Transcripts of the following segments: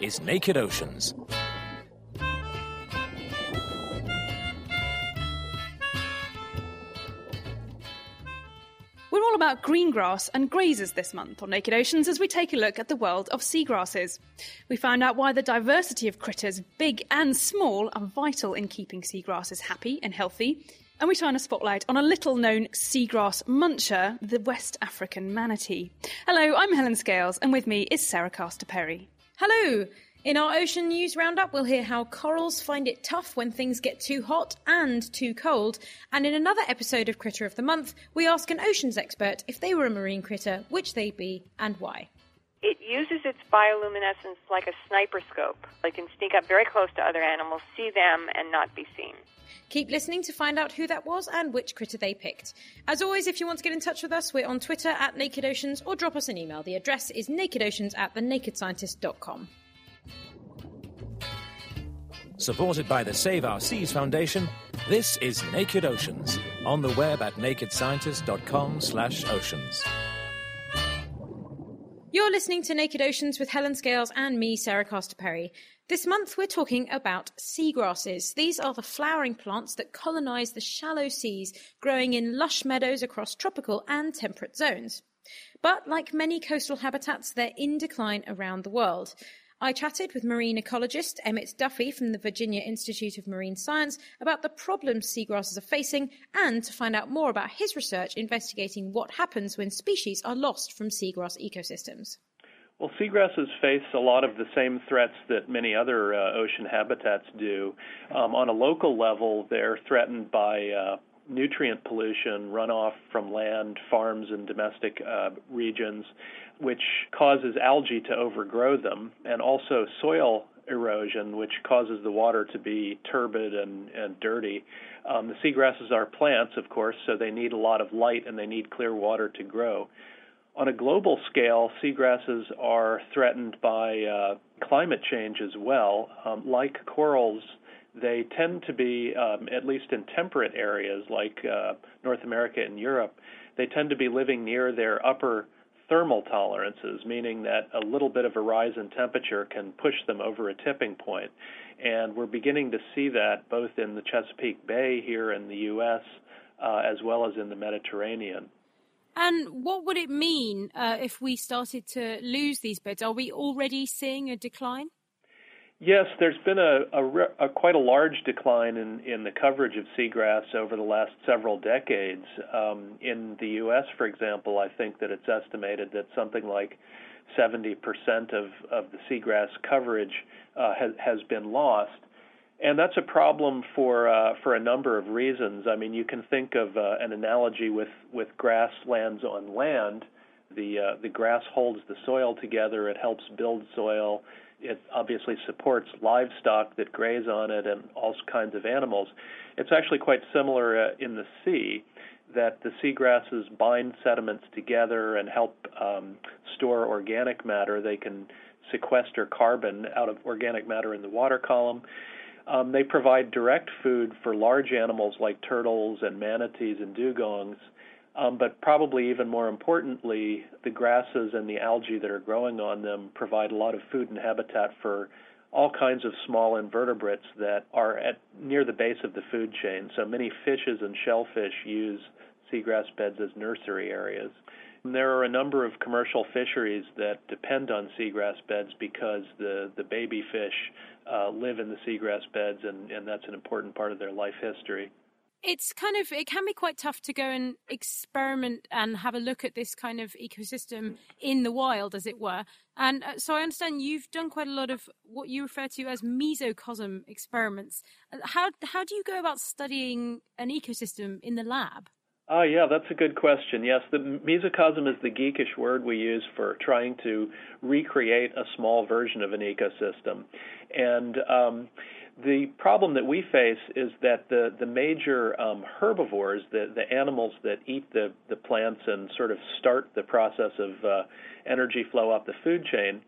is Naked Oceans. We're all about green grass and grazers this month on Naked Oceans as we take a look at the world of seagrasses. We find out why the diversity of critters, big and small, are vital in keeping seagrasses happy and healthy. And we shine a spotlight on a little known seagrass muncher, the West African manatee. Hello, I'm Helen Scales, and with me is Sarah Castor Perry. Hello! In our ocean news roundup, we'll hear how corals find it tough when things get too hot and too cold. And in another episode of Critter of the Month, we ask an oceans expert if they were a marine critter, which they'd be and why. It uses its bioluminescence like a sniper scope. It can sneak up very close to other animals, see them, and not be seen. Keep listening to find out who that was and which critter they picked. As always, if you want to get in touch with us, we're on Twitter at Naked Oceans or drop us an email. The address is nakedoceans at thenakedscientist.com. Supported by the Save Our Seas Foundation, this is Naked Oceans on the web at nakedscientist.com slash oceans. You're listening to Naked Oceans with Helen Scales and me, Sarah Castor Perry. This month we're talking about seagrasses. These are the flowering plants that colonize the shallow seas, growing in lush meadows across tropical and temperate zones. But like many coastal habitats, they're in decline around the world. I chatted with marine ecologist Emmett Duffy from the Virginia Institute of Marine Science about the problems seagrasses are facing and to find out more about his research investigating what happens when species are lost from seagrass ecosystems. Well, seagrasses face a lot of the same threats that many other uh, ocean habitats do. Um, on a local level, they're threatened by uh, nutrient pollution, runoff from land, farms, and domestic uh, regions, which causes algae to overgrow them, and also soil erosion, which causes the water to be turbid and, and dirty. Um, the seagrasses are plants, of course, so they need a lot of light and they need clear water to grow. On a global scale, seagrasses are threatened by uh, climate change as well. Um, like corals, they tend to be, um, at least in temperate areas like uh, North America and Europe, they tend to be living near their upper thermal tolerances, meaning that a little bit of a rise in temperature can push them over a tipping point. And we're beginning to see that both in the Chesapeake Bay here in the U.S. Uh, as well as in the Mediterranean. And what would it mean uh, if we started to lose these birds? Are we already seeing a decline? Yes, there's been a, a, a, quite a large decline in, in the coverage of seagrass over the last several decades. Um, in the U.S., for example, I think that it's estimated that something like 70% of, of the seagrass coverage uh, has, has been lost. And that's a problem for uh, for a number of reasons. I mean, you can think of uh, an analogy with with grasslands on land. The uh, the grass holds the soil together. It helps build soil it obviously supports livestock that graze on it and all kinds of animals. It's actually quite similar uh, in the sea that the seagrasses bind sediments together and help um, store organic matter. They can sequester carbon out of organic matter in the water column. Um, they provide direct food for large animals like turtles and manatees and dugongs. Um, but probably even more importantly, the grasses and the algae that are growing on them provide a lot of food and habitat for all kinds of small invertebrates that are at near the base of the food chain. So many fishes and shellfish use seagrass beds as nursery areas. And There are a number of commercial fisheries that depend on seagrass beds because the, the baby fish uh, live in the seagrass beds, and, and that's an important part of their life history it's kind of it can be quite tough to go and experiment and have a look at this kind of ecosystem in the wild as it were and uh, so i understand you've done quite a lot of what you refer to as mesocosm experiments uh, how how do you go about studying an ecosystem in the lab Oh, yeah, that's a good question. Yes, the mesocosm is the geekish word we use for trying to recreate a small version of an ecosystem. And um, the problem that we face is that the the major um, herbivores, the the animals that eat the the plants and sort of start the process of uh, energy flow up the food chain,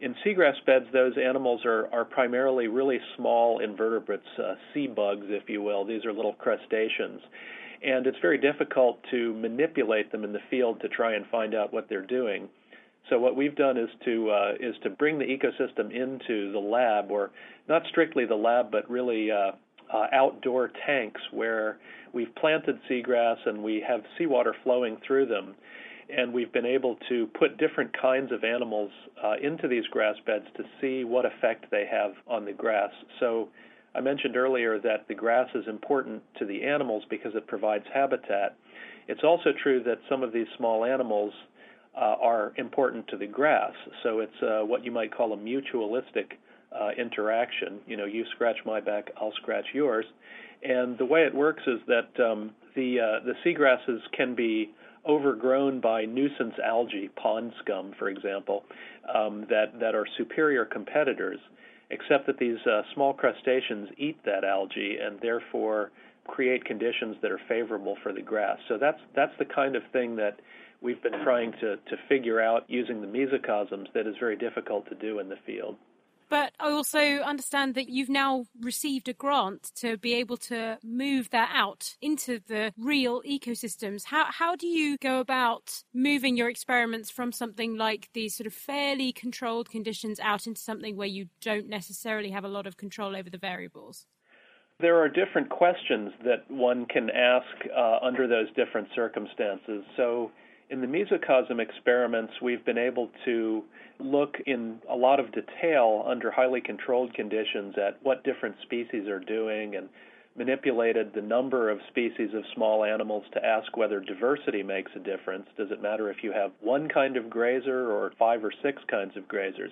in seagrass beds, those animals are are primarily really small invertebrates, uh, sea bugs, if you will. These are little crustaceans. And it's very difficult to manipulate them in the field to try and find out what they're doing. So what we've done is to uh, is to bring the ecosystem into the lab, or not strictly the lab, but really uh, uh, outdoor tanks where we've planted seagrass and we have seawater flowing through them, and we've been able to put different kinds of animals uh, into these grass beds to see what effect they have on the grass. So. I mentioned earlier that the grass is important to the animals because it provides habitat. It's also true that some of these small animals are important to the grass. So it's uh, what you might call a mutualistic uh, interaction. You know, you scratch my back, I'll scratch yours. And the way it works is that um, the uh, the seagrasses can be overgrown by nuisance algae, pond scum, for example, um, that that are superior competitors. Except that these uh, small crustaceans eat that algae and therefore create conditions that are favorable for the grass. So that's that's the kind of thing that we've been trying to, to figure out using the mesocosms that is very difficult to do in the field. But I also understand that you've now received a grant to be able to move that out into the real ecosystems. How, how do you go about moving your experiments from something like these sort of fairly controlled conditions out into something where you don't necessarily have a lot of control over the variables? There are different questions that one can ask uh, under those different circumstances. So, in the mesocosm experiments, we've been able to look in a lot of detail under highly controlled conditions at what different species are doing and manipulated the number of species of small animals to ask whether diversity makes a difference. Does it matter if you have one kind of grazer or five or six kinds of grazers?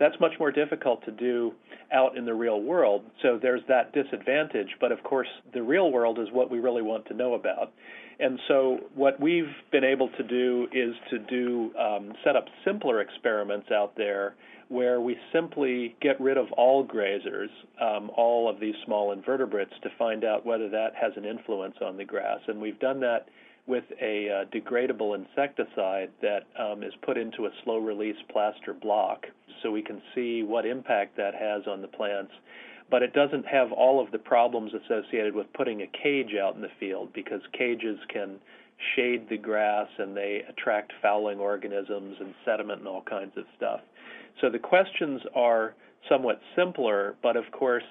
That's much more difficult to do out in the real world, so there's that disadvantage. But of course, the real world is what we really want to know about. And so, what we've been able to do is to do um, set up simpler experiments out there where we simply get rid of all grazers, um, all of these small invertebrates, to find out whether that has an influence on the grass. And we've done that with a uh, degradable insecticide that um, is put into a slow release plaster block so we can see what impact that has on the plants but it doesn't have all of the problems associated with putting a cage out in the field because cages can shade the grass and they attract fouling organisms and sediment and all kinds of stuff. So the questions are somewhat simpler, but of course,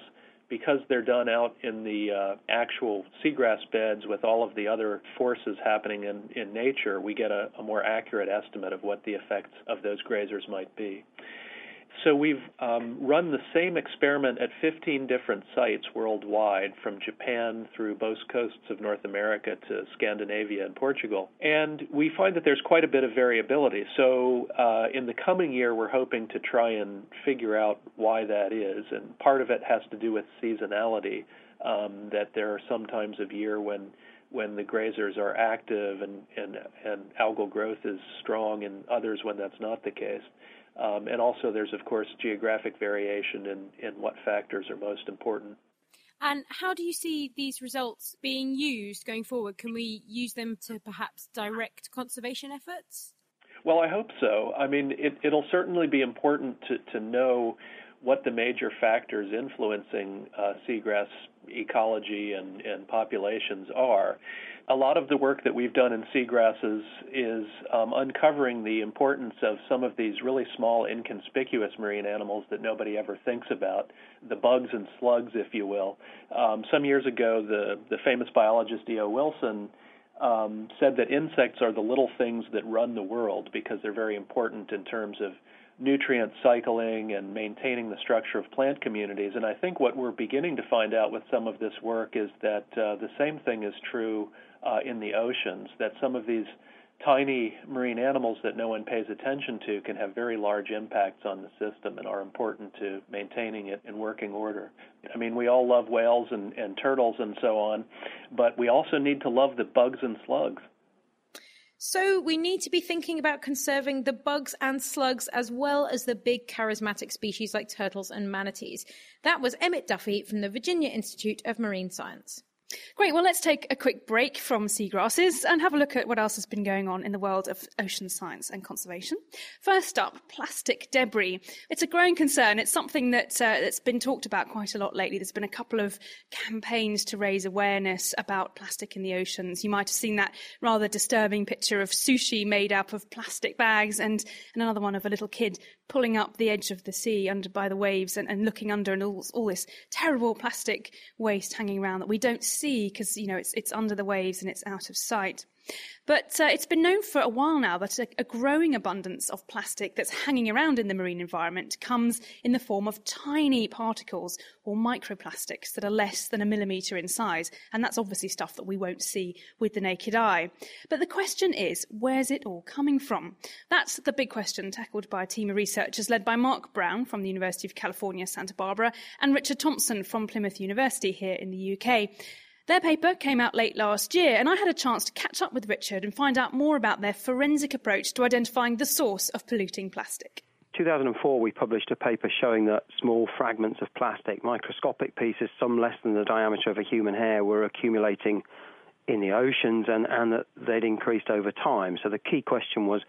because they're done out in the uh, actual seagrass beds with all of the other forces happening in, in nature, we get a, a more accurate estimate of what the effects of those grazers might be. So we've um, run the same experiment at 15 different sites worldwide, from Japan through both coasts of North America to Scandinavia and Portugal. And we find that there's quite a bit of variability. So uh, in the coming year, we're hoping to try and figure out why that is. And part of it has to do with seasonality, um, that there are some times of year when when the grazers are active and, and, and algal growth is strong, and others when that's not the case. Um, and also, there's of course geographic variation in, in what factors are most important. And how do you see these results being used going forward? Can we use them to perhaps direct conservation efforts? Well, I hope so. I mean, it, will certainly be important to, to know what the major factors influencing uh, seagrass ecology and, and populations are a lot of the work that we've done in seagrasses is um, uncovering the importance of some of these really small, inconspicuous marine animals that nobody ever thinks about, the bugs and slugs, if you will. Um, some years ago, the, the famous biologist E.O. Wilson um, said that insects are the little things that run the world because they're very important in terms of nutrient cycling and maintaining the structure of plant communities. And I think what we're beginning to find out with some of this work is that uh, the same thing is true uh, in the oceans, that some of these tiny marine animals that no one pays attention to can have very large impacts on the system and are important to maintaining it in working order. I mean, we all love whales and, and turtles and so on, but we also need to love the bugs and slugs. So we need to be thinking about conserving the bugs and slugs as well as the big charismatic species like turtles and manatees. That was Emmett Duffy from the Virginia Institute of Marine Science. Great. Well, let's take a quick break from seagrasses and have a look at what else has been going on in the world of ocean science and conservation. First up, plastic debris. It's a growing concern. It's something that, uh, that's been talked about quite a lot lately. There's been a couple of campaigns to raise awareness about plastic in the oceans. You might have seen that rather disturbing picture of sushi made up of plastic bags and, and another one of a little kid pulling up the edge of the sea under by the waves and, and looking under and all, all this terrible plastic waste hanging around that we don't see because you know it's it's under the waves and it's out of sight. But uh, it's been known for a while now that a, a, growing abundance of plastic that's hanging around in the marine environment comes in the form of tiny particles or microplastics that are less than a millimetre in size. And that's obviously stuff that we won't see with the naked eye. But the question is, where's it all coming from? That's the big question tackled by a team of researchers led by Mark Browne from the University of California, Santa Barbara, and Richard Thompson from Plymouth University here in the UK. Their paper came out late last year, and I had a chance to catch up with Richard and find out more about their forensic approach to identifying the source of polluting plastic. 2004, we published a paper showing that small fragments of plastic, microscopic pieces, some less than the diameter of a human hair, were accumulating in the oceans and, and that they'd increased over time. So the key question was,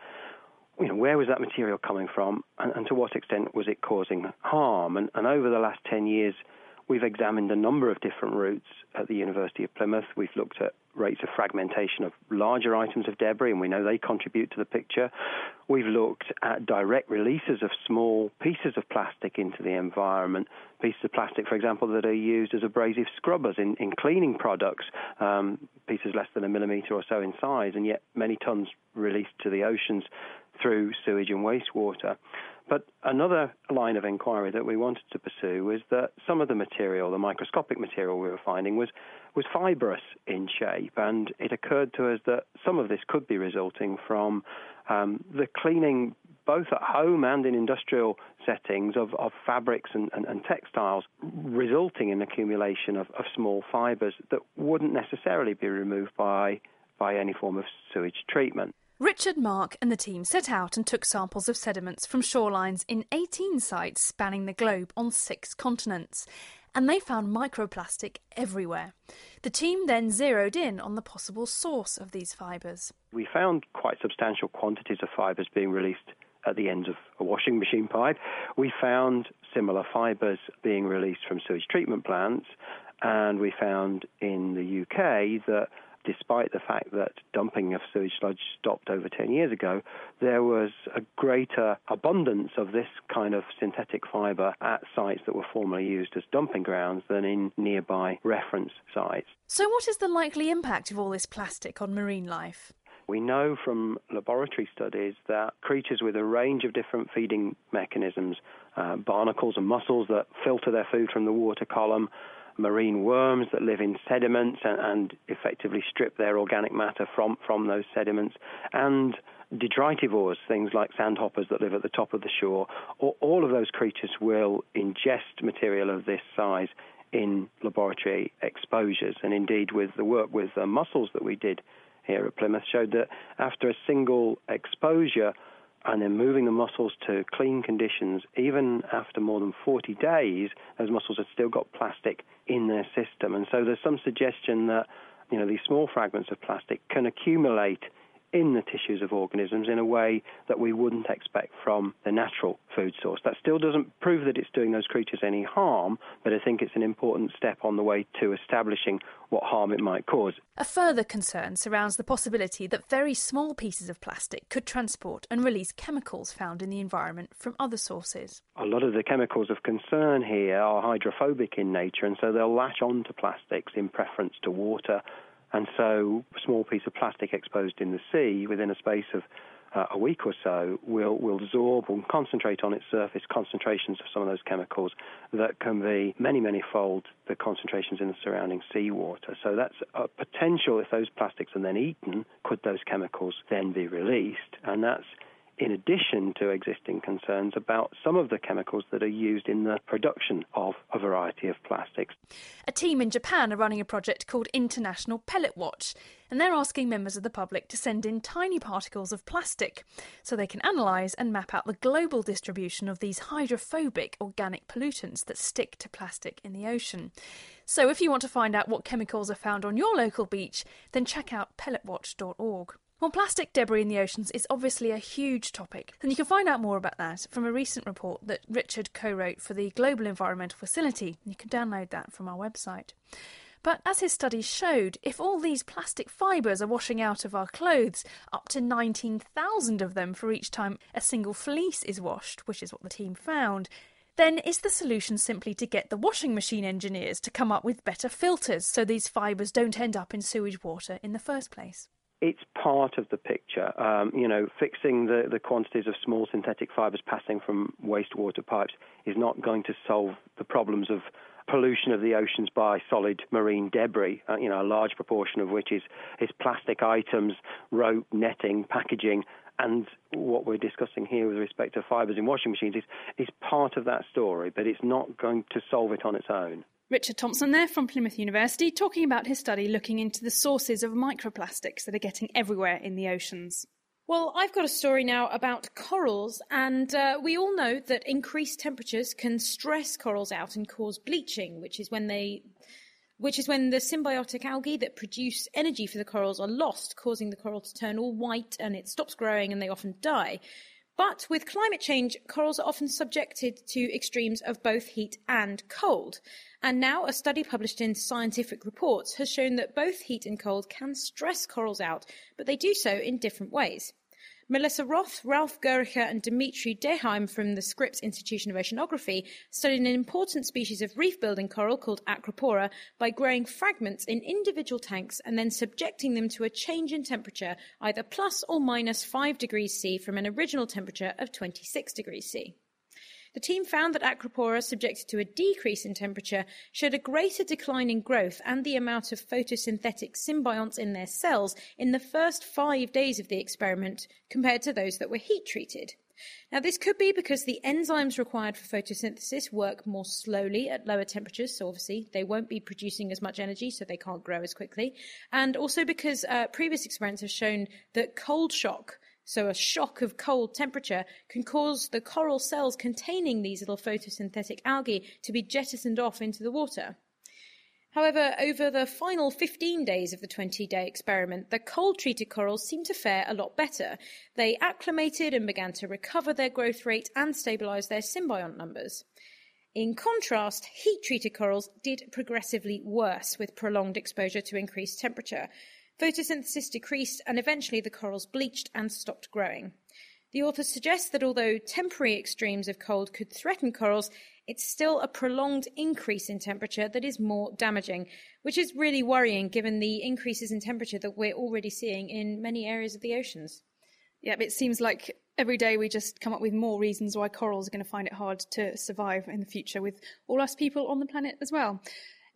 you know, where was that material coming from and, and to what extent was it causing harm? And, and over the last 10 years, We've examined a number of different routes at the University of Plymouth. We've looked at rates of fragmentation of larger items of debris, and we know they contribute to the picture. We've looked at direct releases of small pieces of plastic into the environment, pieces of plastic, for example, that are used as abrasive scrubbers in, in cleaning products, um, pieces less than a millimetre or so in size, and yet many tons released to the oceans through sewage and wastewater. But another line of inquiry that we wanted to pursue was that some of the material, the microscopic material we were finding, was, was fibrous in shape, and it occurred to us that some of this could be resulting from um, the cleaning both at home and in industrial settings of, of fabrics and, and, and, textiles, resulting in accumulation of, of small fibres that wouldn't necessarily be removed by, by any form of sewage treatment. Richard Mark and the team set out and took samples of sediments from shorelines in 18 sites spanning the globe on six continents, and they found microplastic everywhere. The team then zeroed in on the possible source of these fibres. We found quite substantial quantities of fibres being released at the end of a washing machine pipe. We found similar fibres being released from sewage treatment plants, and we found in the UK that despite the fact that dumping of sewage sludge stopped over 10 years ago, there was a greater abundance of this kind of synthetic fibre at sites that were formerly used as dumping grounds than in nearby reference sites. So, what is the likely impact of all this plastic on marine life? We know from laboratory studies that creatures with a range of different feeding mechanisms, uh, barnacles and mussels that filter their food from the water column, marine worms that live in sediments and, and effectively strip their organic matter from, from those sediments, and detritivores, things like sandhoppers that live at the top of the shore, all of those creatures will ingest material of this size in laboratory exposures. And indeed, with the work with the mussels that we did here at Plymouth, showed that after a single exposure, and then moving the mussels to clean conditions, even after more than 40 days, those mussels have still got plastic in their system. And so there's some suggestion that you know these small fragments of plastic can accumulate in the tissues of organisms in a way that we wouldn't expect from the natural food source. That still doesn't prove that it's doing those creatures any harm, but I think it's an important step on the way to establishing what harm it might cause. A further concern surrounds the possibility that very small pieces of plastic could transport and release chemicals found in the environment from other sources. A lot of the chemicals of concern here are hydrophobic in nature, and so they'll latch onto plastics in preference to water And so, a small piece of plastic exposed in the sea within a space of uh, a week or so will, will absorb and concentrate on its surface concentrations of some of those chemicals that can be many, many fold the concentrations in the surrounding seawater. So that's a potential if those plastics are then eaten, could those chemicals then be released? And that's in addition to existing concerns about some of the chemicals that are used in the production of a variety of plastics. A team in Japan are running a project called International Pellet Watch, and they're asking members of the public to send in tiny particles of plastic so they can analyse and map out the global distribution of these hydrophobic organic pollutants that stick to plastic in the ocean. So if you want to find out what chemicals are found on your local beach, then check out pelletwatch.org. Well, plastic debris in the oceans is obviously a huge topic, and you can find out more about that from a recent report that Richard co wrote for the Global Environmental Facility. You can download that from our website. But as his studies showed, if all these plastic fibres are washing out of our clothes, up to 19,000 of them for each time a single fleece is washed, which is what the team found, then is the solution simply to get the washing machine engineers to come up with better filters so these fibres don't end up in sewage water in the first place? It's part of the picture. Um, you know, fixing the, the quantities of small synthetic fibers passing from wastewater pipes is not going to solve the problems of pollution of the oceans by solid marine debris, uh, you know, a large proportion of which is, is plastic items, rope, netting, packaging, and what we're discussing here with respect to fibers in washing machines is, is part of that story, but it's not going to solve it on its own. Richard Thompson there from Plymouth University talking about his study looking into the sources of microplastics that are getting everywhere in the oceans. Well, I've got a story now about corals, and uh, we all know that increased temperatures can stress corals out and cause bleaching, which is when they which is when the symbiotic algae that produce energy for the corals are lost, causing the coral to turn all white and it stops growing and they often die. But with climate change, corals are often subjected to extremes of both heat and cold. And now a study published in Scientific Reports has shown that both heat and cold can stress corals out, but they do so in different ways. Melissa Roth, Ralf Goericke, and Dimitri Deheyn from the Scripps Institution of Oceanography studied an important species of reef building coral called Acropora by growing fragments in individual tanks and then subjecting them to a change in temperature, either plus or minus 5 degrees C from an original temperature of 26 degrees C. The team found that Acropora, subjected to a decrease in temperature, showed a greater decline in growth and the amount of photosynthetic symbionts in their cells in the first five days of the experiment compared to those that were heat treated. Now, this could be because the enzymes required for photosynthesis work more slowly at lower temperatures, so obviously they won't be producing as much energy, so they can't grow as quickly. And also because uh, previous experiments have shown that cold shock so a shock of cold temperature can cause the coral cells containing these little photosynthetic algae to be jettisoned off into the water. However, over the final 15 days of the 20 day experiment, the cold treated corals seemed to fare a lot better. They acclimated and began to recover their growth rate and stabilise their symbiont numbers. In contrast, heat treated corals did progressively worse with prolonged exposure to increased temperature. Photosynthesis decreased, and eventually the corals bleached and stopped growing. The authors suggest that although temporary extremes of cold could threaten corals, it's still a prolonged increase in temperature that is more damaging, which is really worrying given the increases in temperature that we're already seeing in many areas of the oceans. Yeah, it seems like every day we just come up with more reasons why corals are going to find it hard to survive in the future with all us people on the planet as well.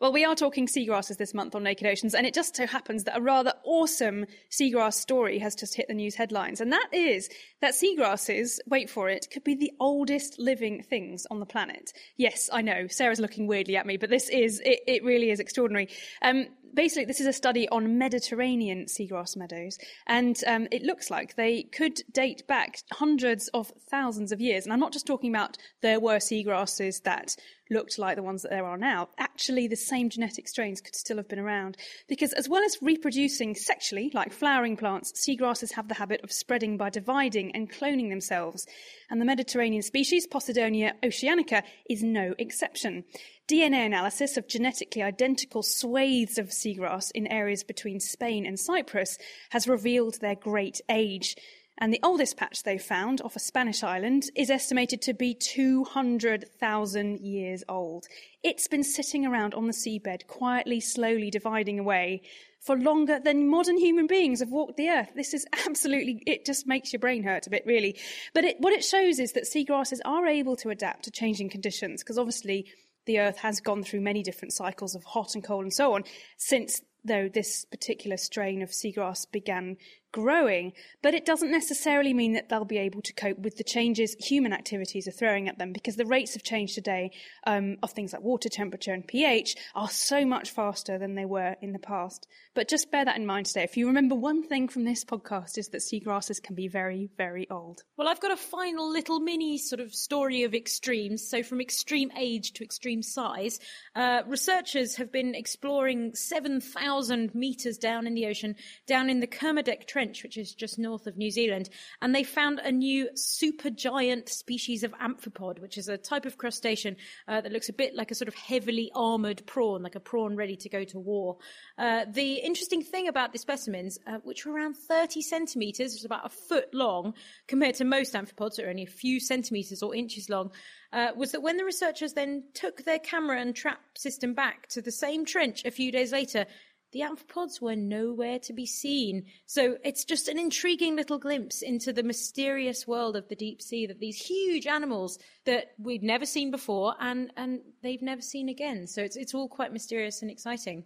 Well, we are talking seagrasses this month on Naked Oceans, and it just so happens that a rather awesome seagrass story has just hit the news headlines. And that is that seagrasses, wait for it, could be the oldest living things on the planet. Yes, I know, Sarah's looking weirdly at me, but this is, it, it really is extraordinary. Um, basically, this is a study on Mediterranean seagrass meadows, and um, it looks like they could date back hundreds of thousands of years. And I'm not just talking about there were seagrasses that looked like the ones that there are now. Actually, the same genetic strains could still have been around. Because as well as reproducing sexually, like flowering plants, seagrasses have the habit of spreading by dividing and cloning themselves. And the Mediterranean species, Posidonia oceanica, is no exception. DNA analysis of genetically identical swathes of seagrass in areas between Spain and Cyprus has revealed their great age. And the oldest patch they found off a Spanish island is estimated to be 200,000 years old. It's been sitting around on the seabed, quietly, slowly dividing away for longer than modern human beings have walked the earth. This is absolutely, it just makes your brain hurt a bit, really. But it, what it shows is that seagrasses are able to adapt to changing conditions, because obviously the earth has gone through many different cycles of hot and cold and so on since though this particular strain of seagrass began growing, but it doesn't necessarily mean that they'll be able to cope with the changes human activities are throwing at them because the rates of change today um, of things like water temperature and pH are so much faster than they were in the past. But just bear that in mind today. If you remember one thing from this podcast is that seagrasses can be very, very old. Well, I've got a final little mini sort of story of extremes. So from extreme age to extreme size, uh, researchers have been exploring 7,000 meters down in the ocean, down in the Kermadec Trench Trench, which is just north of New Zealand, and they found a new supergiant species of amphipod, which is a type of crustacean uh, that looks a bit like a sort of heavily armored prawn, like a prawn ready to go to war. Uh, the interesting thing about the specimens, uh, which were around 30 centimeters, was about a foot long, compared to most amphipods, that are only a few centimeters or inches long, uh, was that when the researchers then took their camera and trap system back to the same trench a few days later, the amphipods were nowhere to be seen. So it's just an intriguing little glimpse into the mysterious world of the deep sea that these huge animals that we've never seen before and, and they've never seen again. So it's, it's all quite mysterious and exciting.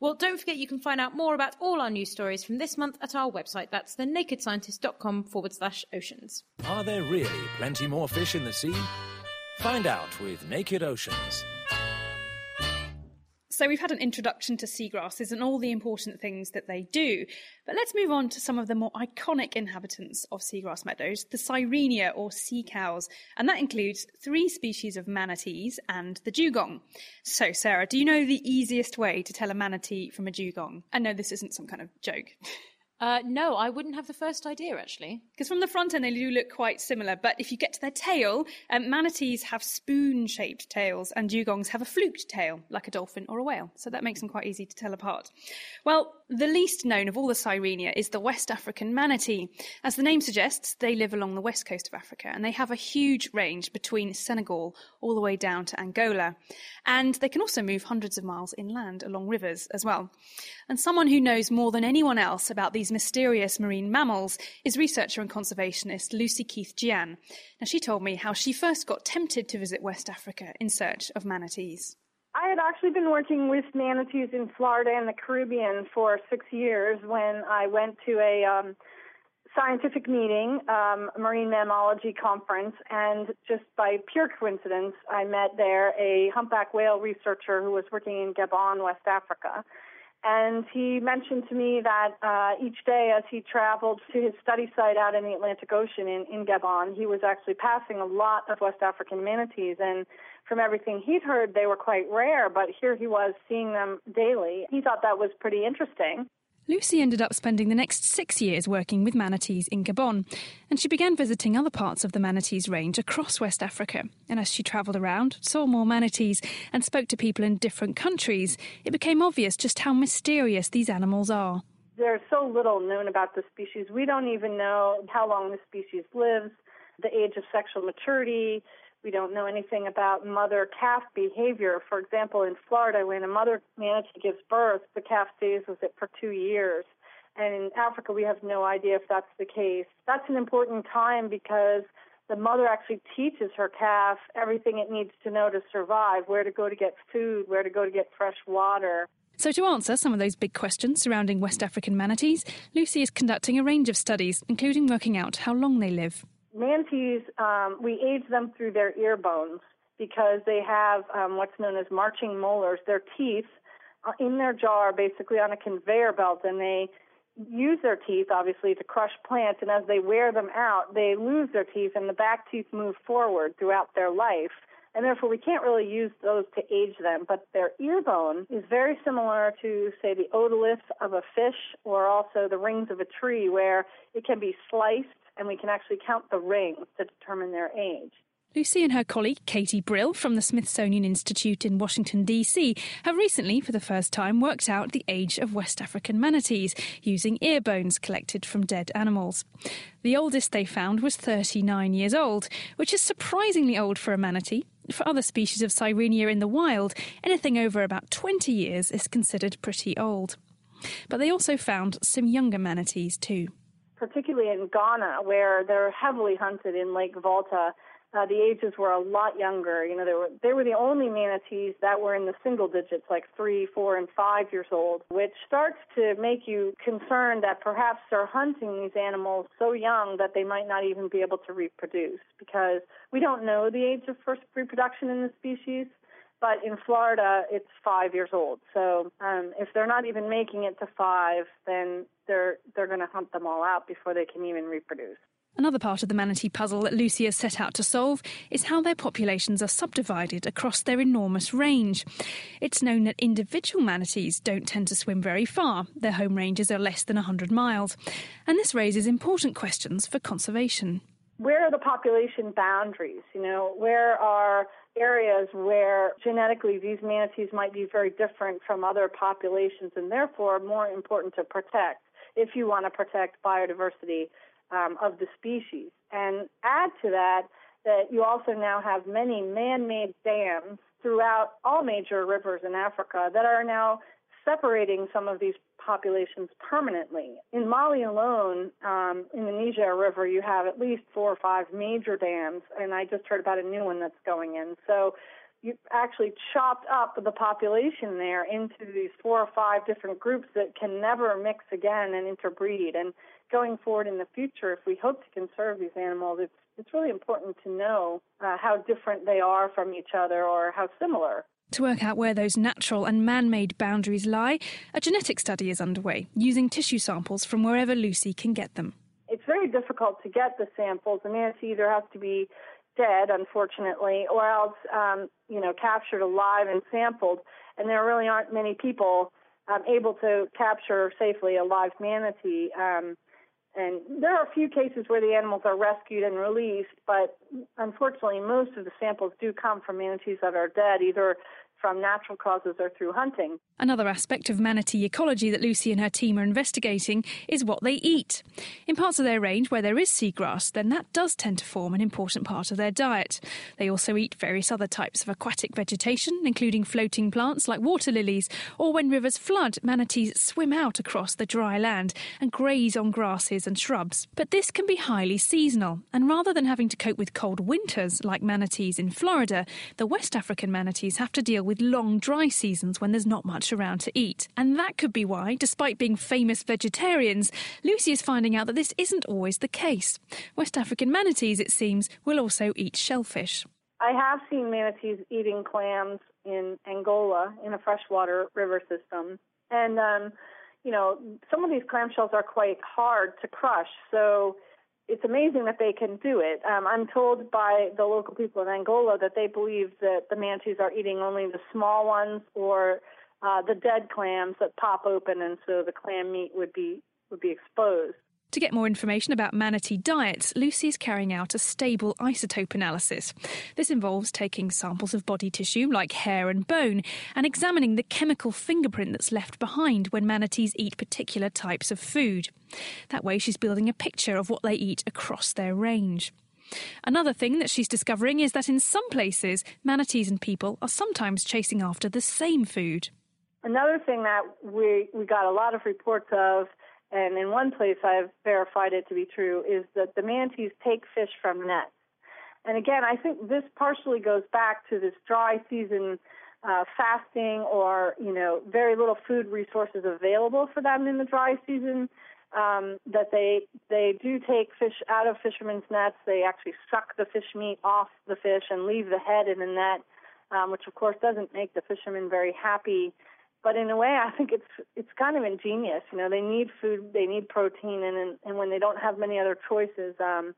Well, don't forget you can find out more about all our news stories from this month at our website. That's thenakedscientist.com forward slash oceans. Are there really plenty more fish in the sea? Find out with Naked Oceans. So we've had an introduction to seagrasses and all the important things that they do. But let's move on to some of the more iconic inhabitants of seagrass meadows, the Sirenia or sea cows. And that includes three species of manatees and the dugong. So, Sarah, do you know the easiest way to tell a manatee from a dugong? I know this isn't some kind of joke. Uh, no, I wouldn't have the first idea actually. Because from the front end, they do look quite similar. But if you get to their tail, um, manatees have spoon shaped tails and dugongs have a fluked tail, like a dolphin or a whale. So that makes them quite easy to tell apart. Well, the least known of all the Sirenia is the West African manatee. As the name suggests, they live along the west coast of Africa and they have a huge range between Senegal all the way down to Angola. And they can also move hundreds of miles inland along rivers as well. And someone who knows more than anyone else about these mysterious marine mammals is researcher and conservationist Lucy Keith Diagne. Now, she told me how she first got tempted to visit West Africa in search of manatees. I had actually been working with manatees in Florida and the Caribbean for six years when I went to a um, scientific meeting, um, marine mammalogy conference, and just by pure coincidence, I met there a humpback whale researcher who was working in Gabon, West Africa. And he mentioned to me that uh, each day as he traveled to his study site out in the Atlantic Ocean in, in Gabon, he was actually passing a lot of West African manatees. And from everything he'd heard, they were quite rare, but here he was seeing them daily. He thought that was pretty interesting. Lucy ended up spending the next six years working with manatees in Gabon, and she began visiting other parts of the manatees range across West Africa. And as she travelled around, saw more manatees, and spoke to people in different countries, it became obvious just how mysterious these animals are. There's so little known about the species. We don't even know how long the species lives, the age of sexual maturity, we don't know anything about mother calf behavior. For example, in Florida, when a mother manatee gives birth, the calf stays with it for two years. And in Africa, we have no idea if that's the case. That's an important time because the mother actually teaches her calf everything it needs to know to survive where to go to get food, where to go to get fresh water. So, to answer some of those big questions surrounding West African manatees, Lucy is conducting a range of studies, including working out how long they live manatees, um, we age them through their ear bones because they have um, what's known as marching molars. Their teeth uh, in their jaw are basically on a conveyor belt, and they use their teeth obviously to crush plants. And as they wear them out, they lose their teeth, and the back teeth move forward throughout their life. And therefore, we can't really use those to age them. But their ear bone is very similar to, say, the otolith of a fish or also the rings of a tree, where it can be sliced and we can actually count the rings to determine their age. Lucy and her colleague Katie Brill from the Smithsonian Institute in Washington, D.C., have recently, for the first time, worked out the age of West African manatees using ear bones collected from dead animals. The oldest they found was 39 years old, which is surprisingly old for a manatee. For other species of Sirenia in the wild, anything over about 20 years is considered pretty old. But they also found some younger manatees too. Particularly in Ghana, where they're heavily hunted in Lake Volta uh, the ages were a lot younger. You know, they were they were the only manatees that were in the single digits, like three, four, and five years old, which starts to make you concerned that perhaps they're hunting these animals so young that they might not even be able to reproduce because we don't know the age of first reproduction in the species. But in Florida, it's five years old. So um, if they're not even making it to five, then they're they're going to hunt them all out before they can even reproduce. Another part of the manatee puzzle that Lucy has set out to solve is how their populations are subdivided across their enormous range. It's known that individual manatees don't tend to swim very far, their home ranges are less than 100 miles, and this raises important questions for conservation. Where are the population boundaries? You know, where are areas where genetically these manatees might be very different from other populations and therefore more important to protect if you want to protect biodiversity um, of the species. And add to that that you also now have many man-made dams throughout all major rivers in Africa that are now separating some of these populations permanently. In Mali alone, um, in the Niger River, you have at least four or five major dams, and I just heard about a new one that's going in. So you actually chopped up the population there into these four or five different groups that can never mix again and interbreed. And going forward in the future, if we hope to conserve these animals, it's it's really important to know uh, how different they are from each other or how similar. To work out where those natural and man made boundaries lie, a genetic study is underway using tissue samples from wherever Lucy can get them. It's very difficult to get the samples. The manatee either has to be dead, unfortunately, or else, um, you know, captured alive and sampled. And there really aren't many people um, able to capture safely a live manatee. Um, and there are a few cases where the animals are rescued and released, but unfortunately, most of the samples do come from manatees that are dead, either from natural causes or through hunting. Another aspect of manatee ecology that Lucy and her team are investigating is what they eat. In parts of their range where there is seagrass, then that does tend to form an important part of their diet. They also eat various other types of aquatic vegetation, including floating plants like water lilies, or when rivers flood, manatees swim out across the dry land and graze on grasses and shrubs. But this can be highly seasonal, and rather than having to cope with cold winters like manatees in Florida, the West African manatees have to deal with long dry seasons when there's not much around to eat. And that could be why, despite being famous vegetarians, Lucy is finding out that this isn't always the case. West African manatees, it seems, will also eat shellfish. I have seen manatees eating clams in Angola in a freshwater river system. And, um, you know, some of these clamshells are quite hard to crush. So it's amazing that they can do it. Um, I'm told by the local people in Angola that they believe that the manatees are eating only the small ones or uh, the dead clams that pop open, and so the clam meat would be would be exposed. To get more information about manatee diets, Lucy is carrying out a stable isotope analysis. This involves taking samples of body tissue, like hair and bone, and examining the chemical fingerprint that's left behind when manatees eat particular types of food. That way, she's building a picture of what they eat across their range. Another thing that she's discovering is that in some places, manatees and people are sometimes chasing after the same food. Another thing that we, we got a lot of reports of and in one place I've verified it to be true, is that the manatees take fish from nets. And again, I think this partially goes back to this dry season uh, fasting or, you know, very little food resources available for them in the dry season. Um, that they they do take fish out of fishermen's nets. They actually suck the fish meat off the fish and leave the head in the net, um, which of course doesn't make the fishermen very happy but in a way, I think it's it's kind of ingenious. You know, they need food, they need protein, and and when they don't have many other choices, um,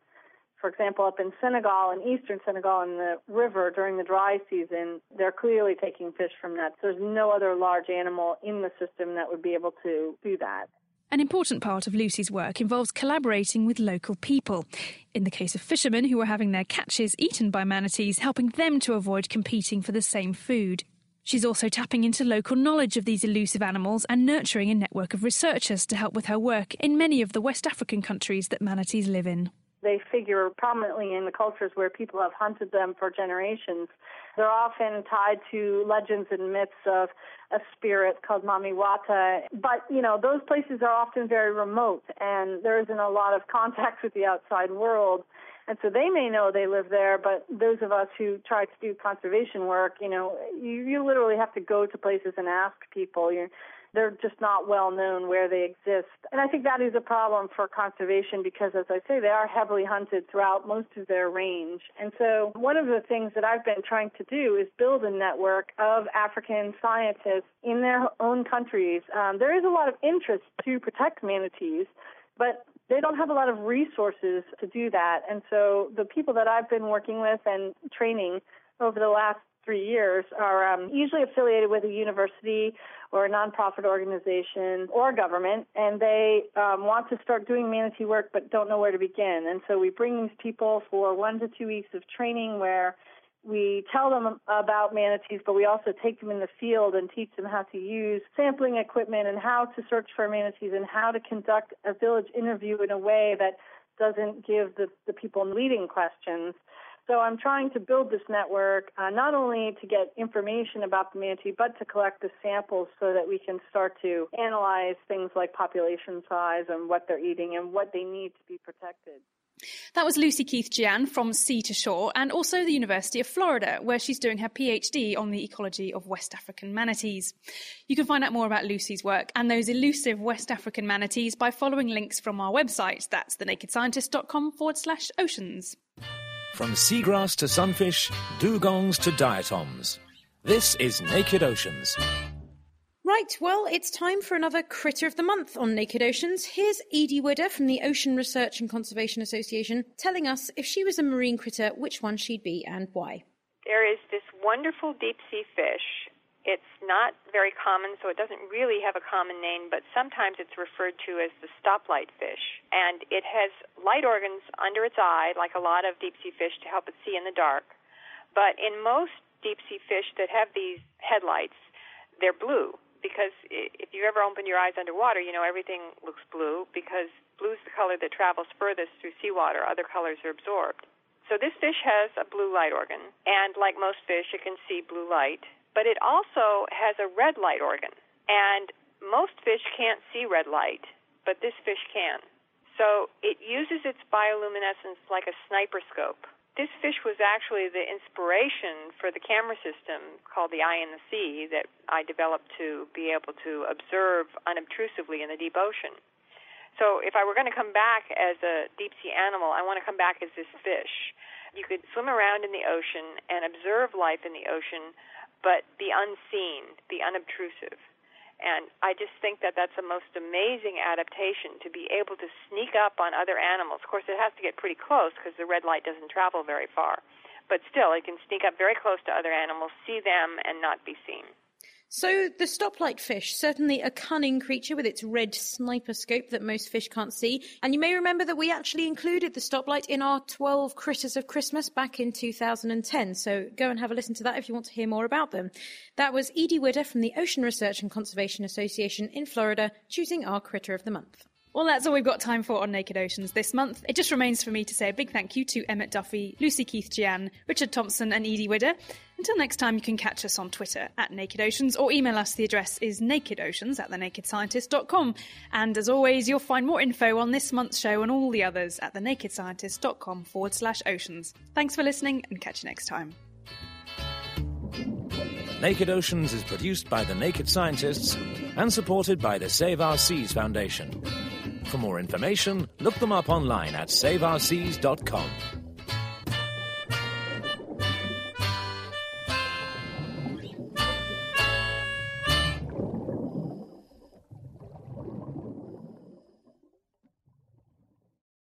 for example, up in Senegal, in eastern Senegal, in the river during the dry season, they're clearly taking fish from nets. There's no other large animal in the system that would be able to do that. An important part of Lucy's work involves collaborating with local people. In the case of fishermen who are having their catches eaten by manatees, helping them to avoid competing for the same food. She's also tapping into local knowledge of these elusive animals and nurturing a network of researchers to help with her work in many of the West African countries that manatees live in. They figure prominently in the cultures where people have hunted them for generations. They're often tied to legends and myths of a spirit called Mami Wata. But, you know, those places are often very remote and there isn't a lot of contact with the outside world. And so they may know they live there, but those of us who try to do conservation work, you know, you, you literally have to go to places and ask people. You're, they're just not well known where they exist. And I think that is a problem for conservation because, as I say, they are heavily hunted throughout most of their range. And so, one of the things that I've been trying to do is build a network of African scientists in their own countries. Um, there is a lot of interest to protect manatees, but they don't have a lot of resources to do that. And so, the people that I've been working with and training over the last three years are um, usually affiliated with a university or a nonprofit organization or government, and they um, want to start doing manatee work but don't know where to begin. And so we bring these people for one to two weeks of training where we tell them about manatees, but we also take them in the field and teach them how to use sampling equipment and how to search for manatees and how to conduct a village interview in a way that doesn't give the, the people leading questions. So I'm trying to build this network uh, not only to get information about the manatee, but to collect the samples so that we can start to analyze things like population size and what they're eating and what they need to be protected. That was Lucy Keith Diagne from Sea to Shore and also the University of Florida, where she's doing her PhD on the ecology of West African manatees. You can find out more about Lucy's work and those elusive West African manatees by following links from our website. That's thenakedscientist.com forward slash oceans. From seagrass to sunfish, dugongs to diatoms. This is Naked Oceans. Right, well, it's time for another Critter of the Month on Naked Oceans. Here's Edie Widder from the Ocean Research and Conservation Association telling us if she was a marine critter, which one she'd be and why. There is this wonderful deep sea fish it's not very common, so it doesn't really have a common name, but sometimes it's referred to as the stoplight fish. And it has light organs under its eye, like a lot of deep sea fish, to help it see in the dark. But in most deep sea fish that have these headlights, they're blue. Because if you ever open your eyes underwater, you know everything looks blue because blue is the color that travels furthest through seawater. Other colors are absorbed. So this fish has a blue light organ, and like most fish, it can see blue light but it also has a red light organ. And most fish can't see red light, but this fish can. So it uses its bioluminescence like a sniper scope. This fish was actually the inspiration for the camera system called the Eye in the Sea that I developed to be able to observe unobtrusively in the deep ocean. So if I were going to come back as a deep sea animal, I want to come back as this fish. You could swim around in the ocean and observe life in the ocean but be unseen, be unobtrusive. And I just think that that's the most amazing adaptation to be able to sneak up on other animals. Of course, it has to get pretty close because the red light doesn't travel very far. But still, it can sneak up very close to other animals, see them, and not be seen. So, the stoplight fish, certainly a cunning creature with its red sniper scope that most fish can't see. And you may remember that we actually included the stoplight in our 12 Critters of Christmas back in 2010. So, go and have a listen to that if you want to hear more about them. That was Edie Widder from the Ocean Research and Conservation Association in Florida, choosing our Critter of the Month. Well, that's all we've got time for on Naked Oceans this month. It just remains for me to say a big thank you to Emmett Duffy, Lucy Keith Diagne, Richard Thompson, and Edie Widder. Until next time, you can catch us on Twitter at Naked Oceans or email us. The address is nakedoceans at thenakedscientist.com. And as always, you'll find more info on this month's show and all the others at thenakedscientist.com forward slash oceans. Thanks for listening and catch you next time. Naked Oceans is produced by the Naked Scientists and supported by the Save Our Seas Foundation. For more information, look them up online at saveourseas.com.